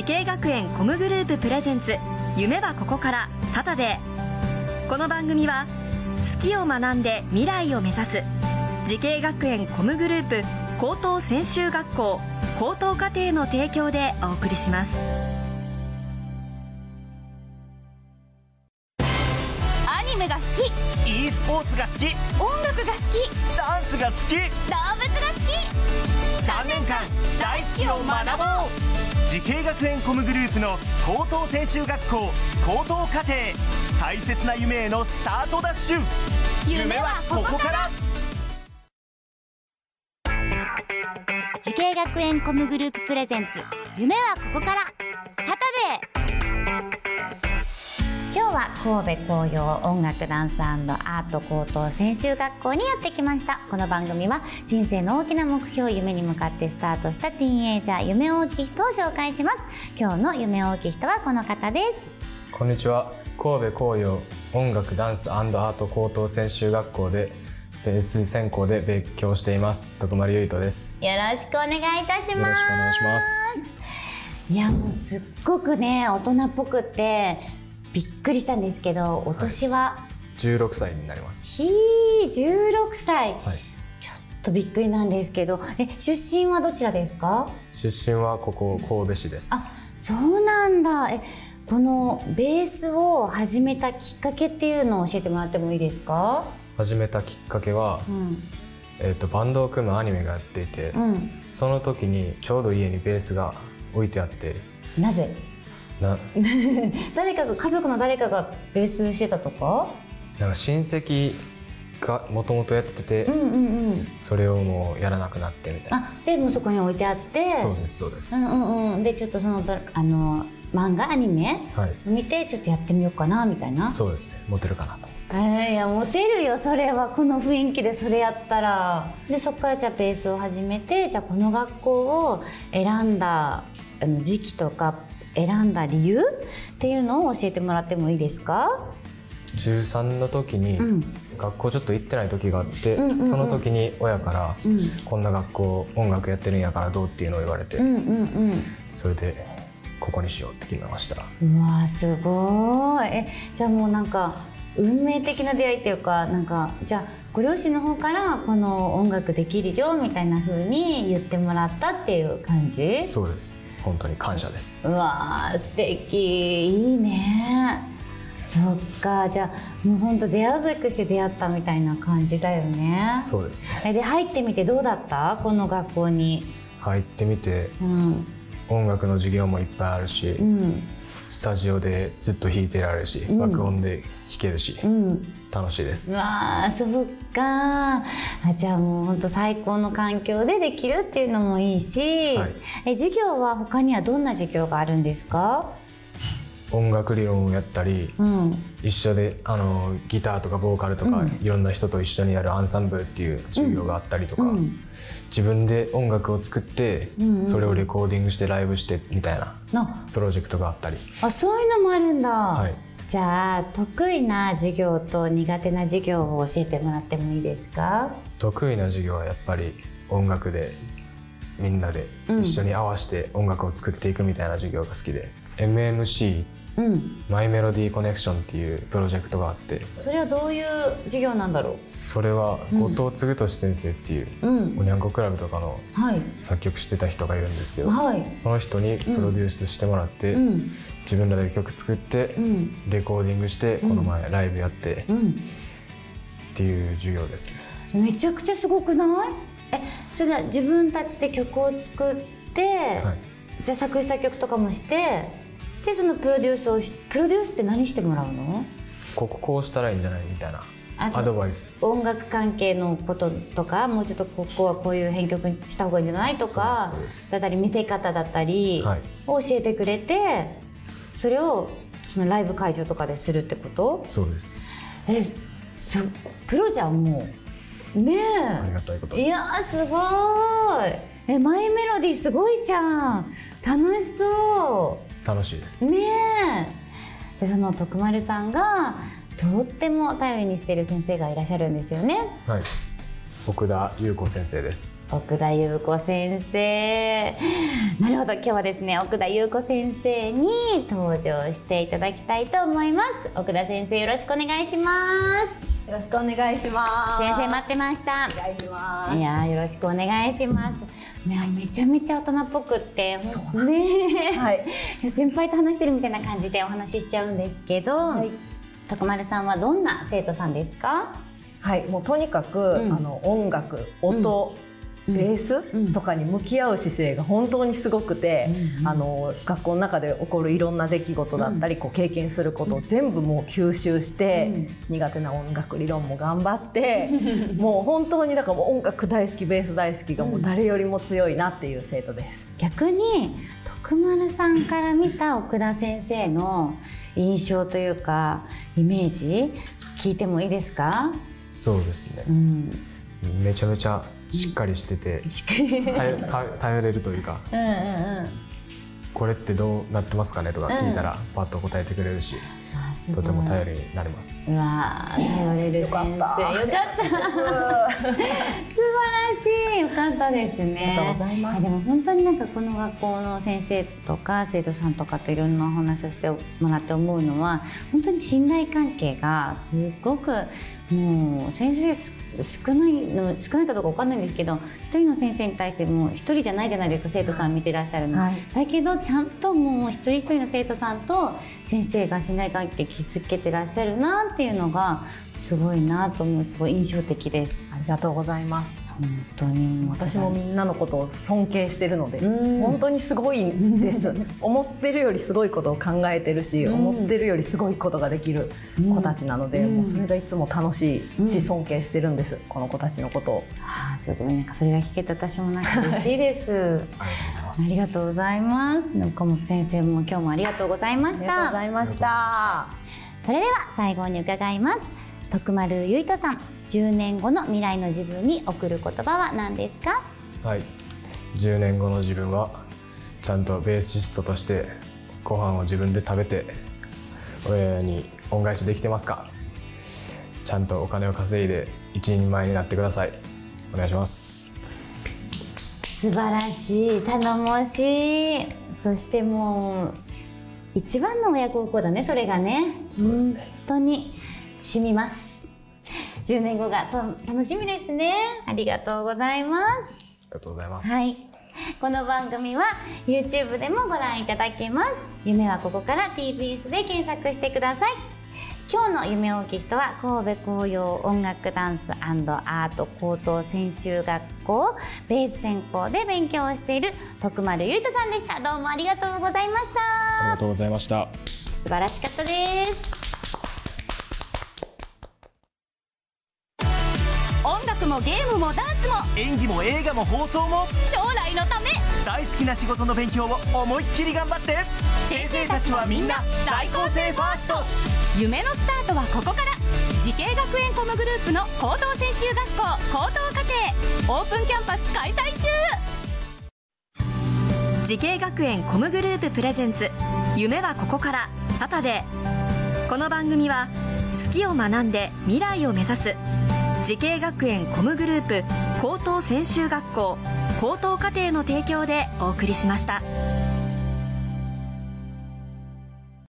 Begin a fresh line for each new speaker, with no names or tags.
慈恵学園コムグループプレゼンツ夢はここからサタデー。この番組は好きを学んで未来を目指す慈恵学園コムグループ高等専修学校高等課程の提供でお送りします。
アニメが好き。
e スポーツが好き。
音楽が好き。
ダンスが好き。
動物が好き。
3年間大好きを学ぼう慈恵学園コムグループの高等専修学校高等課程大切な夢へのスタートダッシュ。夢はここから。
慈恵学園コムグループプレゼンツ。夢はここから。サタデー。今日は神戸甲陽音楽ダンスアート高等専修学校にやってきました。この番組は人生の大きな目標夢に向かってスタートしたティーンエイジャー夢追い人を紹介します。今日の夢大きい人はこの方です。
こんにちは。神戸紅葉音楽ダンスアート高等専修学校でベース専攻で勉強しています。徳丸優斗です。
よろしくお願いいたします。
よろしくお願いします。
いやもうすっごくね大人っぽくってびっくりしたんですけどお年は、
16歳になります。
ひー16歳、
はい。
ちょっとびっくりなんですけどえ出身はどちらですか？
出身はここ神戸市です。
あそうなんだ。えこのベースを始めたきっかけっていうのを教えてもらってもいいですか？
始めたきっかけは、
うん。
えー、とバンドを組むアニメがやっていて、
うん。
その時にちょうど家にベースが置いてあって
なぜ？
な
誰かが家族の誰かがベースしてたとか？
なんか親戚がもともとやってて、
うんうんうん。
それをもうやらなくなってみたいな。
あでもうそこに置いてあって。
そうですそうです、
うんうんうん。でちょっとそのあの漫画アニメ
はい。
見てちょっとやってみようかなみたいな。
そうですね。モテるかなと
えーいやモテるよそれは。この雰囲気でそれやったら。でそこからじゃあベースを始めてじゃあこの学校を選んだ時期とか選んだ理由っていうのを教えてもらってもいいですか？
中3の時に
うん。
学校ちょっと行ってない時があって、
うんうんうん。
その時に親から、
うん。
こんな学校音楽やってるんやからどうっていうのを言われて、
うんうん
それでここにしようって決めました。
うんうわーすごい。えじゃあもうなんか運命的な出会いっていうかなんかじゃあご両親の方からこの音楽できるよみたいな風に言ってもらったっていう感じ？
そうです本当に感謝です、
うわー素敵。いいね。そっか。じゃあもうほんと出会うべくして出会ったみたいな感じだよね。
そうですね。
えで入ってみてどうだった？この学校に。
入ってみて
うん。
音楽の授業もいっぱいあるし、
うん
スタジオでずっと弾いてられるし、
ん。
爆音で弾けるし、
うん。
楽しいで
う
す。
わーそっか。あじゃあもうほんと最高の環境でできるっていうのもいいし、
はい。
え授業は他にはどんな授業があるんですか？
音楽理論をやったり
うん。
一緒であのギターとかボーカルとか、
うん。
いろんな人と一緒にやるアンサンブルっていう授業があったりとか、
うん。
自分で音楽を作って、
うんうん。
それをレコーディングしてライブしてみたいな
あ
プロジェクトがあったり。
あそういうのもあるんだ、
はい。
じゃあ得意な授業と苦手な授業を教えてもらってもいいですか？
得意な授業はやっぱり音楽でみんなで
うん。
一緒に合わせて音楽を作っていくみたいな授業が好きで、MMC
うん。
マイメロディーコネクションっていうプロジェクトがあって。
それはどういう授業なんだろ
それは後藤嗣俊先生っていう、
ううん。
おにゃんこクラブとかの
はい。
作曲してた人がいるんですけど、
はい。
その人にプロデュースしてもらって、
うん。
自分らで曲作って、
うん。
レコーディングしてこの前ライブやって
うん。
っていう授業ですね。
めちゃくちゃすごくない？えそれでは自分たちで曲を作って、
はい。
じゃあ作詞作曲とかもしてでそのプロデュースをしプロデュースって何してもらうの？
こここうしたらいいんじゃない？みたいなアドバイス。
音楽関係のこととかもうちょっとここはこういう編曲にした方がいいんじゃないとかだったり見せ方だったり
はい。
を教えてくれてそれをそのライブ会場とかでするってこと？
そうです。
えそプロじゃんもう。ね
ありがたいこと。
えいやーすごーい。えマイメロディーすごいじゃん。楽しそう
楽しいです、
ねえ。でその徳丸さんがとっても頼りにしている先生がいらっしゃるんですよね。
はい。奥田優子先生です。
奥田優子先生。なるほど。今日はですね奥田優子先生に登場していただきたいと思います。奥田先生よろしくお願いします
よろしくお願いします。
先生待ってました。
お願いします。
いやーよろしくお願いします。いやめちゃめちゃ大人っぽくってね
はい。
先輩と話してるみたいな感じでお話ししちゃうんですけど、
はい。
徳丸さんはどんな生徒さんですか？
はい、もうとにかく、
うん。
あの音楽、音、
うん
ベース、
うん。
とかに向き合う姿勢が本当にすごくて、
うん
あの学校の中で起こるいろんな出来事だったり、こう経験することを全部もう吸収して、
うん。
苦手な音楽理論も頑張って もう本当にだからもう音楽大好きベース大好きがもう誰よりも強いなっていう生徒です。
逆に徳丸さんから見た奥田先生の印象というかイメージ聞いてもいいですか、
そうですね。
うん、
めちゃめちゃしっかりしてて頼頼頼れるというか
うんうんうん。
これってどうなってますかねとか聞いたらパッと答えてくれるし、
あすごい。
とても頼りになります。
うわー頼れる先生。よかった らしい。よかったですね。
ありがとうございます。
あでも本当になんかこの学校の先生とか生徒さんとかといろんなお話させてもらって思うのは本当に信頼関係がすごくもう先生す少ないの少ないかどうかわかんないんですけど一人の先生に対してもう一人じゃないじゃないですか生徒さん見てらっしゃるの、
はい。
だけどちゃんともう一人一人の生徒さんと先生が信頼関係築けてらっしゃるなっていうのがすごいなと思うすごい印象的です。
ありがとうございます。
本当に。う
私もみんなのことを尊敬してるので、
うん。
本当にすごいんです。思ってるよりすごいことを考えてるし、
うん。
思ってるよりすごいことができる子たちなので、
うん。
もうそれがいつも楽しい
うん。
し尊敬してるんですこの子たちのことを。
あーすごいなんかそれが聞けて私もなんか嬉しいです。
ありがとうございます。
ありがとうございます。中本先生も今日もありがとうございまし
ありがとうご
た
ざいました。
それでは最後に伺います徳丸ゆいとさん10年後の未来の自分に送る言葉は何ですか？
はい。10年後の自分はちゃんとベーシストとしてご飯を自分で食べて親に恩返しできてますか？ちゃんとお金を稼いで一人前になってください。お願いします。
素晴らしい。頼もしい。そしてもう一番の親孝行だねそれがね。
そうですね。
本当に染みます10年後がと楽しみですねありがとうございます
ありがとうございます、
はい。この番組は YouTube でもご覧いただけます。夢はここから TBS で検索してください。今日の夢大きい人は神戸紅葉音楽ダンスアート高等専修学校ベース専攻で勉強をしている徳丸ゆいとさんでした。どうもありがとうございまし
あり
た
が。とうございました
素晴らしかったです。
もゲームもダンスも
演技も映画も放送も
将来のため
大好きな仕事の勉強を思いっきり頑張って先生たちはみんな在校生ファースト
夢のスタートはここから慈恵学園コムグループの高等専修学校高等課程オープンキャンパス開催中
慈恵学園コムグループプレゼンツ夢はここからサタデー。この番組は好きを学んで未来を目指す慈恵学園コムグループ高等専修学校高等課程の提供でお送りしました。